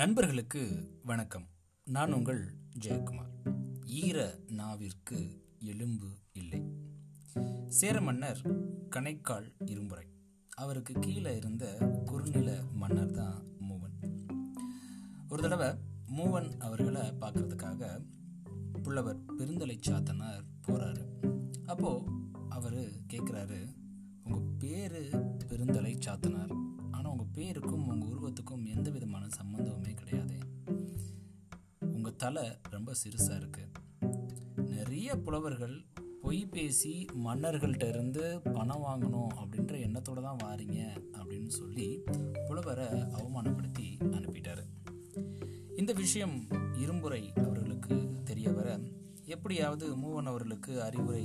நண்பர்களுக்கு வணக்கம். நான் உங்கள் ஜெயக்குமார். ஈர நாவிற்கு எலும்பு இல்லை. சேர மன்னர் கணைக்கால் இரும்புரை. அவருக்கு கீழே இருந்த குறுநில மன்னர் தான் மூவன். ஒரு தடவை மூவன் அவர்களை பார்க்கறதுக்காக புலவர் பெருந்தலை சாத்தனார் போறாரு. உங்கள் உருவத்துக்கும் எந்த விதமான சம்மந்தமுமே கிடையாது. உங்கள் தலை ரொம்ப சிறுசாக இருக்குது நிறைய புலவர்கள் பொய் பேசி மன்னர்கள்ட்ட இருந்து பணம் வாங்கணும் அப்படின்ற எண்ணத்தோடு தான் வாரீங்க அப்படின்னு சொல்லி புலவரை அவமானப்படுத்தி அனுப்பிட்டார். இந்த விஷயம் இரும்புரை அவர்களுக்கு தெரிய வர எப்படியாவது மூவன் அவர்களுக்கு அறிவுரை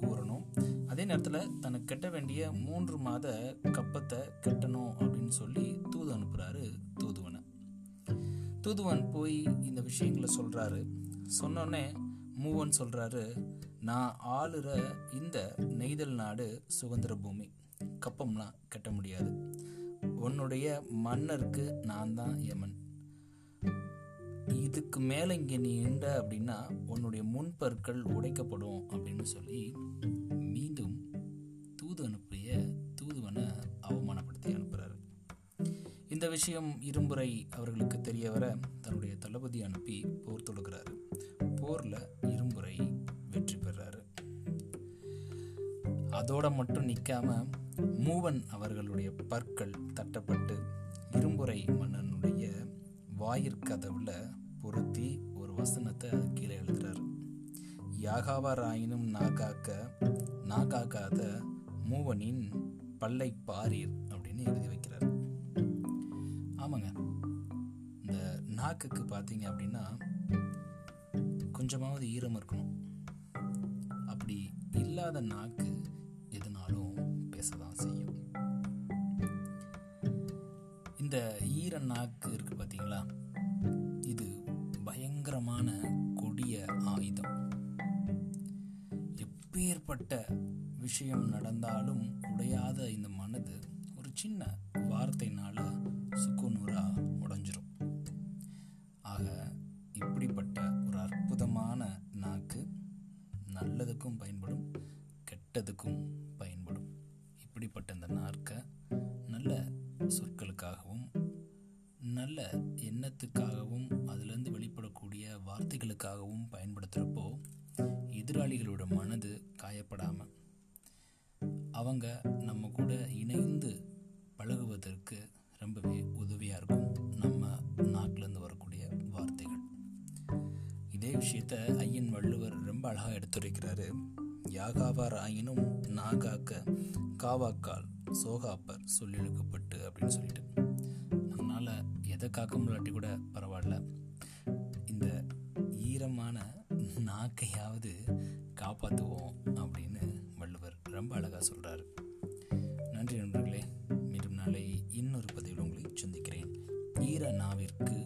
கூறணும். அதே நேரத்தில் தனக்கு கட்ட வேண்டிய மூன்று மாத கப்பத்தை கட்டணும் அப்படின்னு சொல்லி அனுப்புகிறாரு தூதுவனை. தூதுவன் போய் இந்த விஷயங்களை சொல்கிறாரு சொன்னோடனே மூவன் சொல்கிறாரு நான் ஆளுற இந்த நெய்தல் நாடு சுதந்திர பூமி. கப்பம்லாம் கட்ட முடியாது. உன்னுடைய மன்னருக்கு நான் தான் யமன். இதுக்கு மேலே இங்கே நீ நின்ற அப்படின்னா உன்னுடைய முன்பற்கள் உடைக்கப்படும் அப்படின்னு சொல்லி இந்த விஷயம் இரும்புரை அவர்களுக்கு தெரிய வர தன்னுடைய தளபதி அனுப்பி போர் தொடுக்கிறாரு போரில் இரும்புரை வெற்றி பெறாரு. அதோட மட்டும் நிற்காம மூவன் அவர்களுடைய பற்கள் தட்டப்பட்டு இரும்புரை மன்னனுடைய வாயிற்கதவுல பொருத்தி ஒரு வசனத்தை அது கீழே எழுதுறாரு. யாகாவாராயினும் நாகாக்க நாகாக்காத மூவனின் பல்லை பாரீர் அப்படின்னு எழுதி வைக்கிறார். ஆமாங்க. இந்த நாக்குக்கு பார்த்தீங்க அப்படின்னா கொஞ்சமாவது ஈரம் இருக்கணும். அப்படி இல்லாத நாக்கு எதுனாலும் பேசதான் செய்யும். இந்த ஈர நாக்கு இருக்கு பார்த்தீங்களா? இது பயங்கரமான கொடிய ஆயுதம். எப்பேற்பட்ட விஷயம் நடந்தாலும் உடையாத இந்த மனது ஒரு சின்ன நல்லதுக்கும் பயன்படும் கெட்டதுக்கும் பயன்படும். இப்படிப்பட்ட இந்த நாற்கை நல்ல சொற்களுக்காகவும் நல்ல எண்ணத்துக்காகவும் அதிலிருந்து வெளிப்படக்கூடிய வார்த்தைகளுக்காகவும் பயன்படுத்துகிறப்போ எதிராளிகளோட மனது காயப்படாமல் அவங்க நம்ம கூட இணைந்து பழகுவதற்கு ரொம்பவே உதவியாக இருக்கும் நம்ம நாட்டிலேருந்து வரக்கூடிய வார்த்தைகள். இதே விஷயத்த ஐயன் வள்ளுவர் அழகாக எடுத்துரைக்கிறாரு. யாகாவார் ஆயினும் நாகாக்க காவாக்கால் சோகாப்பர் சொல்லிழுக்கப்பட்டு அப்படின்னு சொல்லிட்டு. அதனால் எதை காக்க முடியாட்டி கூட பரவாயில்ல. இந்த ஈரமான நாக்கையாவது காப்பாற்றுவோம் அப்படின்னு வள்ளுவர் ரொம்ப அழகாக சொல்கிறாரு நன்றி நண்பர்களே மீண்டும் நாளை இன்னொரு பதிவில் உங்களை சந்திக்கிறேன். ஈர நாவிற்கு